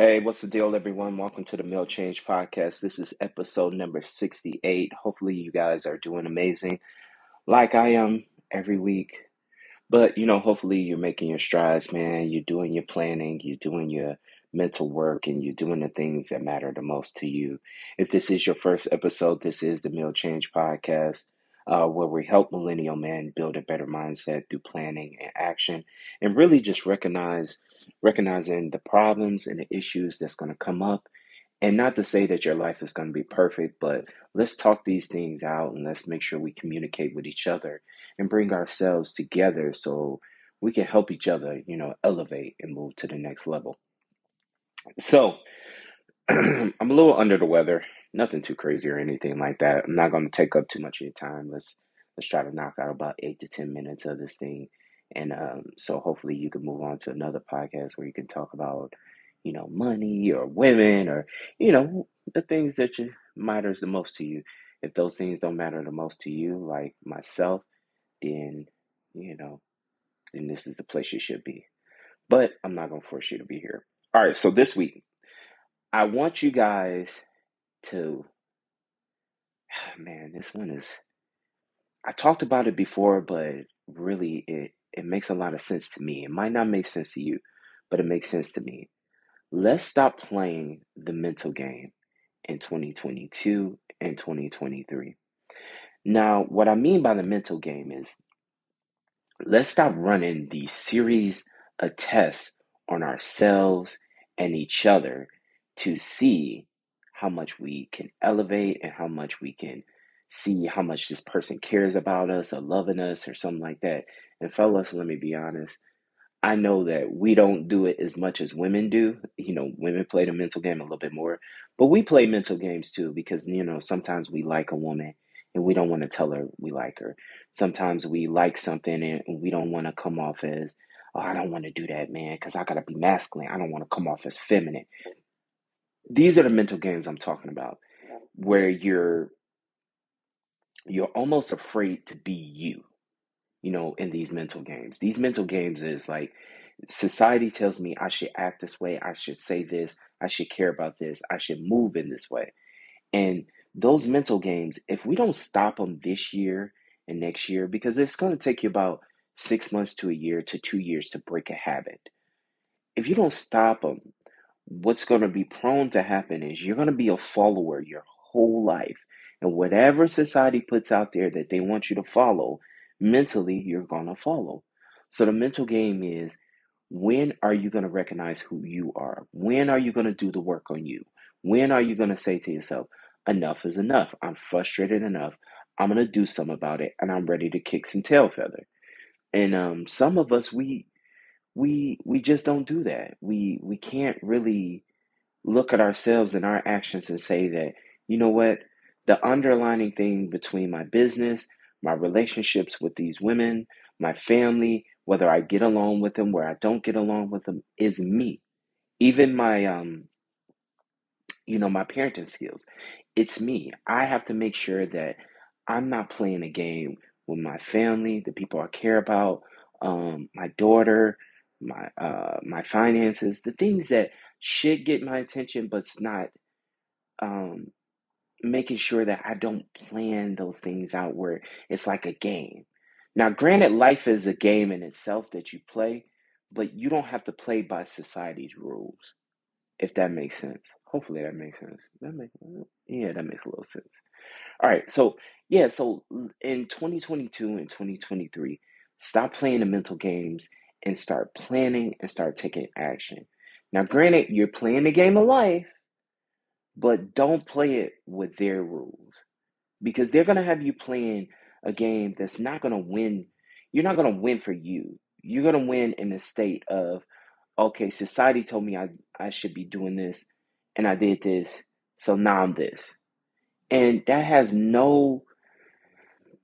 Hey, what's the deal, everyone? Welcome to the Mill Change Podcast. This is episode number 68. Hopefully, you guys are doing amazing like I am every week. But, you know, hopefully, you're making your strides, man. You're doing your planning, you're doing your mental work, and you're doing the things that matter the most to you. If this is your first episode, this is the Mill Change Podcast. Uh, where we help millennial men build a better mindset through planning and action, and really just recognize recognizing the problems and the issues that's going to come up. And not to say that your life is going to be perfect, but let's talk these things out and let's make sure we communicate with each other and bring ourselves together so we can help each other, you know, elevate and move to the next level. So, I'm a little under the weather. Nothing too crazy or anything like that. I'm not going to take up too much of your time. Let's let's try to knock out about eight to ten minutes of this thing and um, so hopefully you can move on to another podcast where you can talk about, you know, money or women or, you know, the things that you, matters the most to you. If those things don't matter the most to you, like myself, then, you know, then this is the place you should be. But I'm not going to force you to be here. All right. So this week, I want you guys to, man, this one is, I talked about it before, but really it it makes a lot of sense to me. It might not make sense to you, but it makes sense to me. Let's stop playing the mental game in 2022 and 2023. Now, what I mean by the mental game is let's stop running these series of tests on ourselves and each other to see how much we can elevate and how much we can see how much this person cares about us or loving us or something like that. And fellas, let me be honest. I know that we don't do it as much as women do. You know, women play the mental game a little bit more, but we play mental games too because, you know, sometimes we like a woman and we don't want to tell her we like her. Sometimes we like something and we don't want to come off as, oh, I don't want to do that, man, because I got to be masculine. I don't want to come off as feminine. These are the mental games I'm talking about where you're you're almost afraid to be you you know, in these mental games. These mental games is like society tells me I should act this way, I should say this, I should care about this, I should move in this way. And those mental games, if we don't stop them this year and next year, because it's going to take you about six months to a year to two years to break a habit. If you don't stop them, what's going to be prone to happen is you're going to be a follower your whole life. And whatever society puts out there that they want you to follow, mentally you're going to follow. So the mental game is when are you going to recognize who you are? When are you going to do the work on you? When are you going to say to yourself, enough is enough. I'm frustrated enough. I'm going to do something about it and I'm ready to kick some tail feather. And um, some of us we we we just don't do that. We we can't really look at ourselves and our actions and say that, you know what, the underlining thing between my business my relationships with these women, my family, whether I get along with them, where I don't get along with them, is me. Even my um, you know, my parenting skills. It's me. I have to make sure that I'm not playing a game with my family, the people I care about, um, my daughter, my uh, my finances, the things that should get my attention, but it's not um, making sure that I don't plan those things out where it's like a game. Now, granted, life is a game in itself that you play, but you don't have to play by society's rules, if that makes sense. Hopefully, that makes sense. That makes yeah, that makes a little sense. All right, so yeah, so in 2022 and 2023, stop playing the mental games and start planning and start taking action. Now, granted, you're playing the game of life, but don't play it with their rules because they're going to have you playing a game that's not going to win. You're not going to win for you. You're going to win in the state of, okay, society told me I, I should be doing this and I did this. So now I'm this. And that has no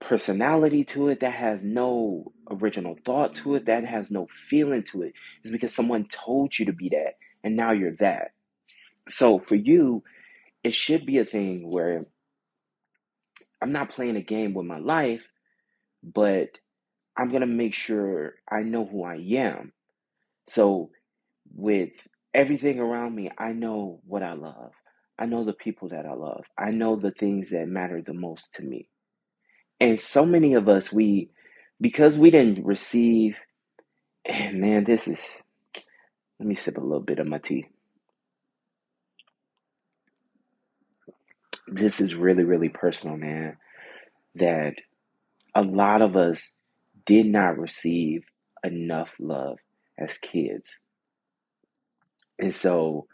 personality to it. That has no original thought to it. That has no feeling to. It's because someone told you to be that. And now you're that. So for you, it should be a thing where I'm not playing a game with my life, but I'm going to make sure I know who I am. So, with everything around me, I know what I love. I know the people that I love. I know the things that matter the most to me. And so many of us, we, because we didn't receive, and man, this is, let me sip a little bit of my tea. This is really, really personal, man. That a lot of us did not receive enough love as kids. And so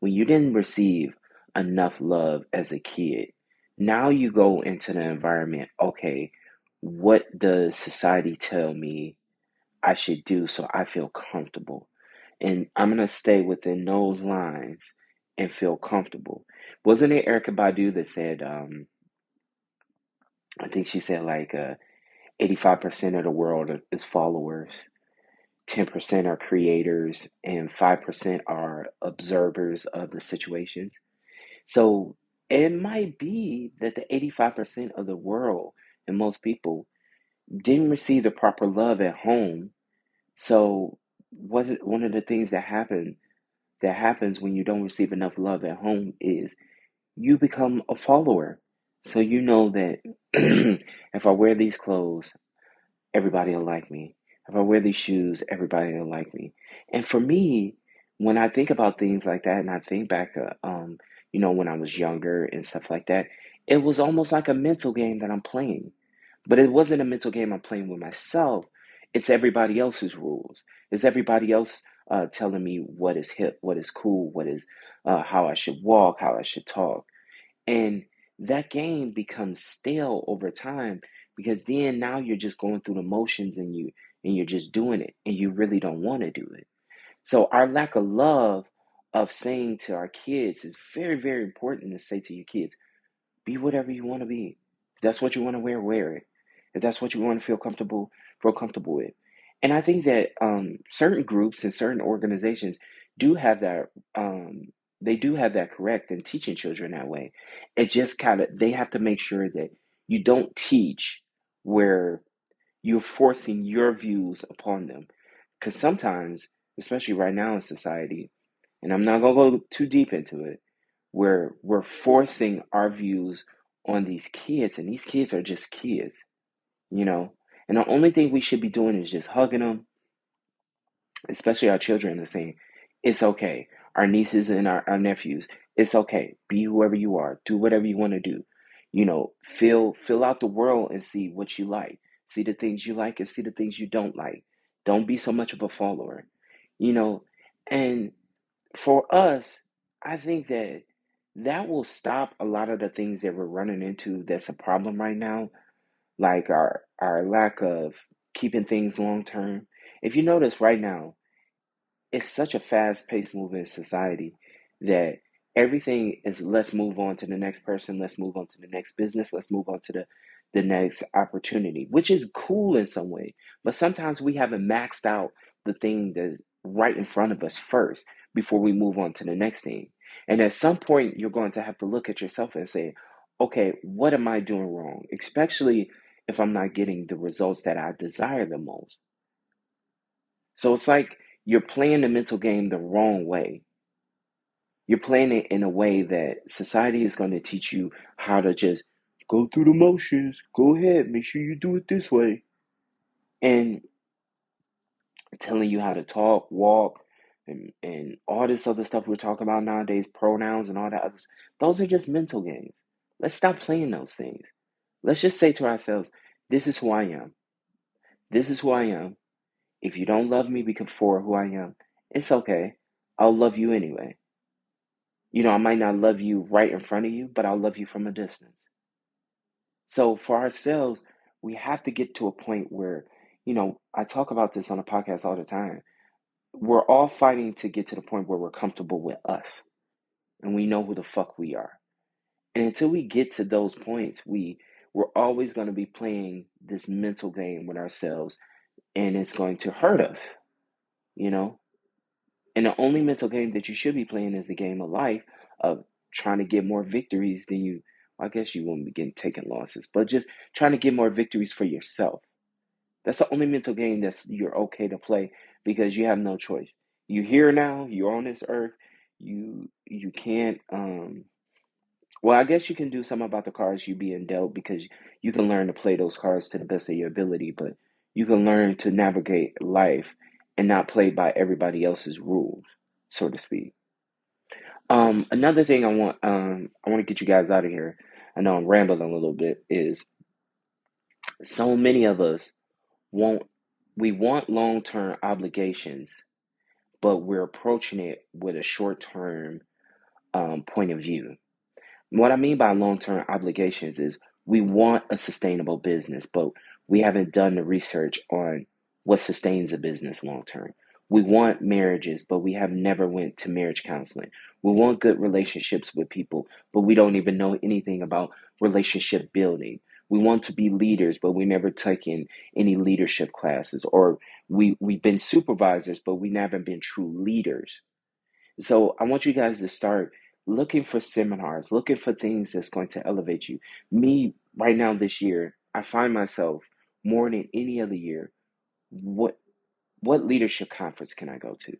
when you didn't receive enough love as a kid, now you go into the environment, okay, what does society tell me I should do so I feel comfortable? And I'm going to stay within those lines and feel comfortable. Wasn't it Erykah Badu that said, um, I think she said like uh, 85% of the world is followers, 10% are creators, and 5% are observers of the situations. So it might be that the 85% of the world and most people didn't receive the proper love at home. So what one of the things that happen that happens when you don't receive enough love at home is you become a follower. So you know that if I wear these clothes, everybody will like me. If I wear these shoes, everybody will like me. And for me, when I think about things like that, and I think back, uh, um, you know, when I was younger and stuff like that, it was almost like a mental game that I'm playing. But it wasn't a mental game I'm playing with myself. It's everybody else's rules. It's everybody else uh, telling me what is hip, what is cool, what is uh, how I should walk, how I should talk. And that game becomes stale over time because then now you're just going through the motions and you and you're just doing it and you really don't want to do it. So our lack of love of saying to our kids is very very important to say to your kids, be whatever you want to be. If that's what you want to wear, wear it. If that's what you want to feel comfortable, feel comfortable with. And I think that um, certain groups and certain organizations do have that um, they do have that correct in teaching children that way. It just kind of they have to make sure that you don't teach where you're forcing your views upon them. Because sometimes, especially right now in society, and I'm not gonna go too deep into it, where we're forcing our views on these kids, and these kids are just kids, you know. And the only thing we should be doing is just hugging them, especially our children, and saying, "It's okay." Our nieces and our, our nephews, it's okay. Be whoever you are. Do whatever you want to do. You know, fill fill out the world and see what you like. See the things you like and see the things you don't like. Don't be so much of a follower. You know, and for us, I think that that will stop a lot of the things that we're running into that's a problem right now, like our our lack of keeping things long term. If you notice right now, it's such a fast paced moving society that everything is let's move on to the next person, let's move on to the next business, let's move on to the the next opportunity, which is cool in some way. But sometimes we haven't maxed out the thing that's right in front of us first before we move on to the next thing. And at some point, you're going to have to look at yourself and say, okay, what am I doing wrong? Especially if I'm not getting the results that I desire the most. So it's like you're playing the mental game the wrong way. You're playing it in a way that society is going to teach you how to just go through the motions. Go ahead, make sure you do it this way. And telling you how to talk, walk, and, and all this other stuff we're talking about nowadays, pronouns and all that other those are just mental games. Let's stop playing those things. Let's just say to ourselves, this is who I am. This is who I am. If you don't love me because for who I am, it's okay. I'll love you anyway. You know, I might not love you right in front of you, but I'll love you from a distance. So for ourselves, we have to get to a point where, you know, I talk about this on a podcast all the time. We're all fighting to get to the point where we're comfortable with us and we know who the fuck we are. And until we get to those points, we we're always going to be playing this mental game with ourselves and it's going to hurt us, you know? And the only mental game that you should be playing is the game of life of trying to get more victories than you I guess you won't be getting taking losses, but just trying to get more victories for yourself. That's the only mental game that's you're okay to play because you have no choice. You here now, you're on this earth. You you can't um well, I guess you can do something about the cards you being dealt because you can learn to play those cards to the best of your ability, but you can learn to navigate life and not play by everybody else's rules, so to speak. Um, another thing I want um I want to get you guys out of here. I know I'm rambling a little bit. Is so many of us want we want long term obligations, but we're approaching it with a short term um, point of view. What I mean by long term obligations is we want a sustainable business, but we haven't done the research on what sustains a business long term. We want marriages, but we have never went to marriage counseling. We want good relationships with people, but we don't even know anything about relationship building. We want to be leaders, but we never taken any leadership classes, or we we've been supervisors, but we never been true leaders. So I want you guys to start looking for seminars, looking for things that's going to elevate you. Me, right now this year, I find myself more than any other year, what what leadership conference can I go to?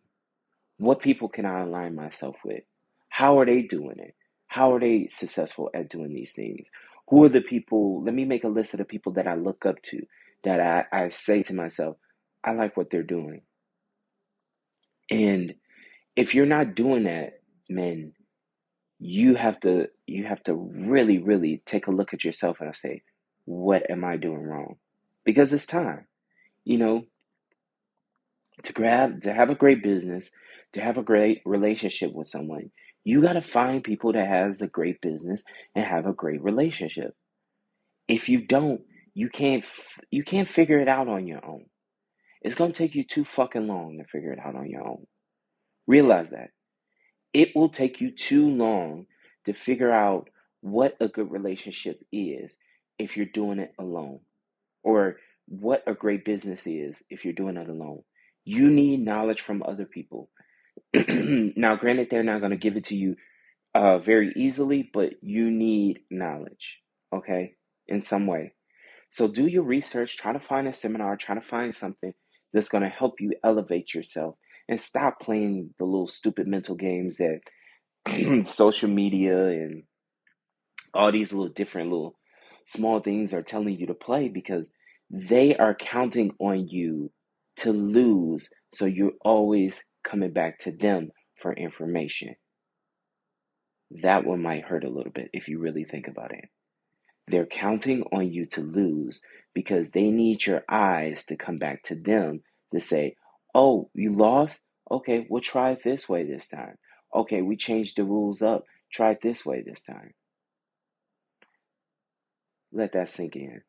What people can I align myself with? How are they doing it? How are they successful at doing these things? Who are the people? Let me make a list of the people that I look up to, that I, I say to myself, I like what they're doing. And if you're not doing that, man, you have to you have to really, really take a look at yourself and say, what am I doing wrong? Because it's time. You know, to grab to have a great business, to have a great relationship with someone, you got to find people that has a great business and have a great relationship. If you don't, you can't you can't figure it out on your own. It's going to take you too fucking long to figure it out on your own. Realize that. It will take you too long to figure out what a good relationship is if you're doing it alone or what a great business is if you're doing it alone. You need knowledge from other people. now, granted, they're not going to give it to you uh, very easily, but you need knowledge, okay, in some way. So do your research, try to find a seminar, try to find something that's going to help you elevate yourself and stop playing the little stupid mental games that social media and all these little different little small things are telling you to play because they are counting on you to lose. So you're always coming back to them for information. That one might hurt a little bit if you really think about it. They're counting on you to lose because they need your eyes to come back to them to say, oh, you lost? Okay, we'll try it this way this time. Okay, we changed the rules up. Try it this way this time. Let that sink in.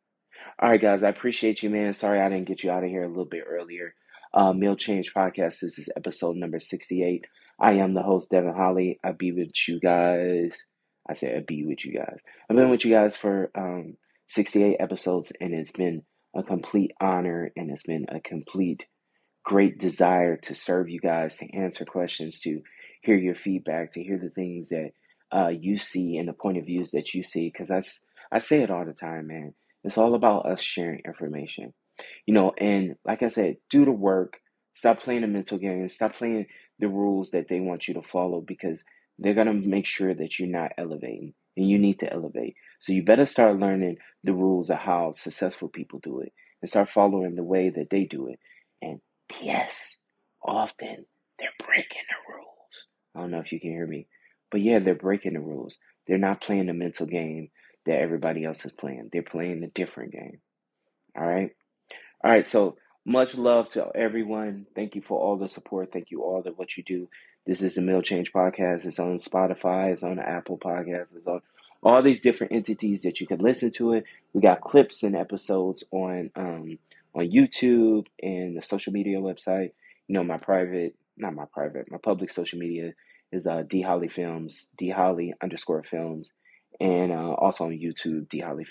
All right, guys, I appreciate you, man. Sorry I didn't get you out of here a little bit earlier. Uh, Mill Change Podcast. This is episode number 68. I am the host, Devon Holley. I'll be with you guys. I say I'll be with you guys. I've been with you guys for um, 68 episodes, and it's been a complete honor and it's been a complete great desire to serve you guys, to answer questions, to hear your feedback, to hear the things that uh, you see and the point of views that you see. Because I, I say it all the time, man. It's all about us sharing information. You know, and like I said, do the work. Stop playing the mental games. Stop playing the rules that they want you to follow because they're going to make sure that you're not elevating and you need to elevate. So you better start learning the rules of how successful people do it and start following the way that they do it. And yes, often they're breaking the rules. I don't know if you can hear me, but yeah, they're breaking the rules. They're not playing the mental game that everybody else is playing. They're playing a different game. All right. All right. So much love to everyone. Thank you for all the support. Thank you all that what you do. This is the Mill Change Podcast. It's on Spotify. It's on Apple Podcasts. It's on all these different entities that you can listen to it. We got clips and episodes on um, on YouTube and the social media website. You know, my private, not my private, my public social media is uh, D Holley Films, D Holley underscore Films, and uh, also on YouTube, D Holley.